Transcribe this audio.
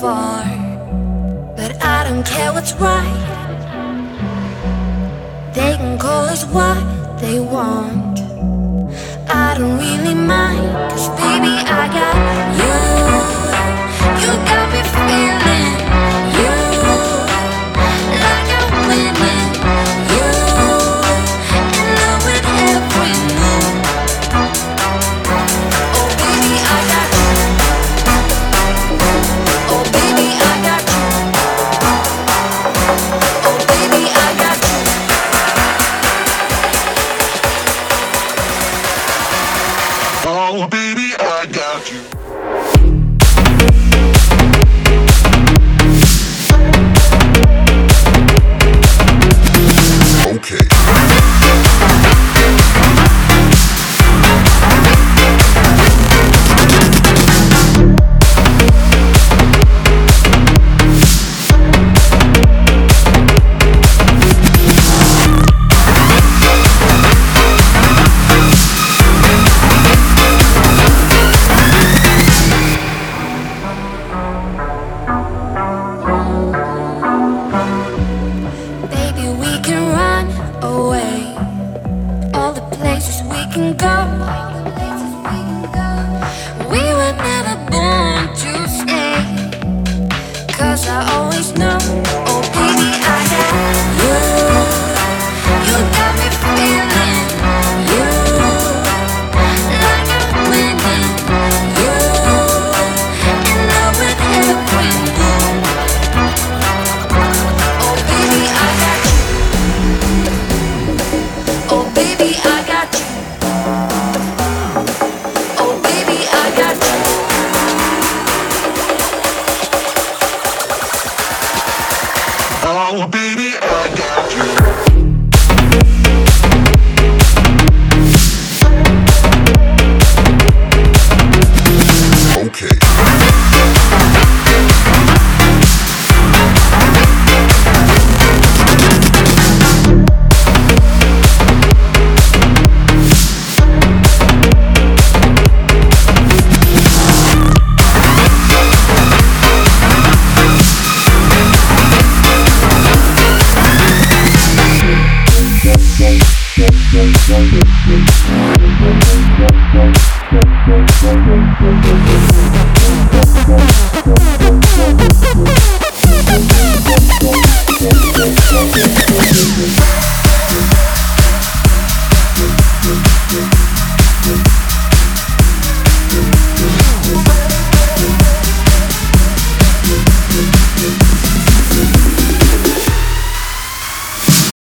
far, but I don't care what's right. They can call us what they want. I don't really mind, cause baby, I got. we Thank you.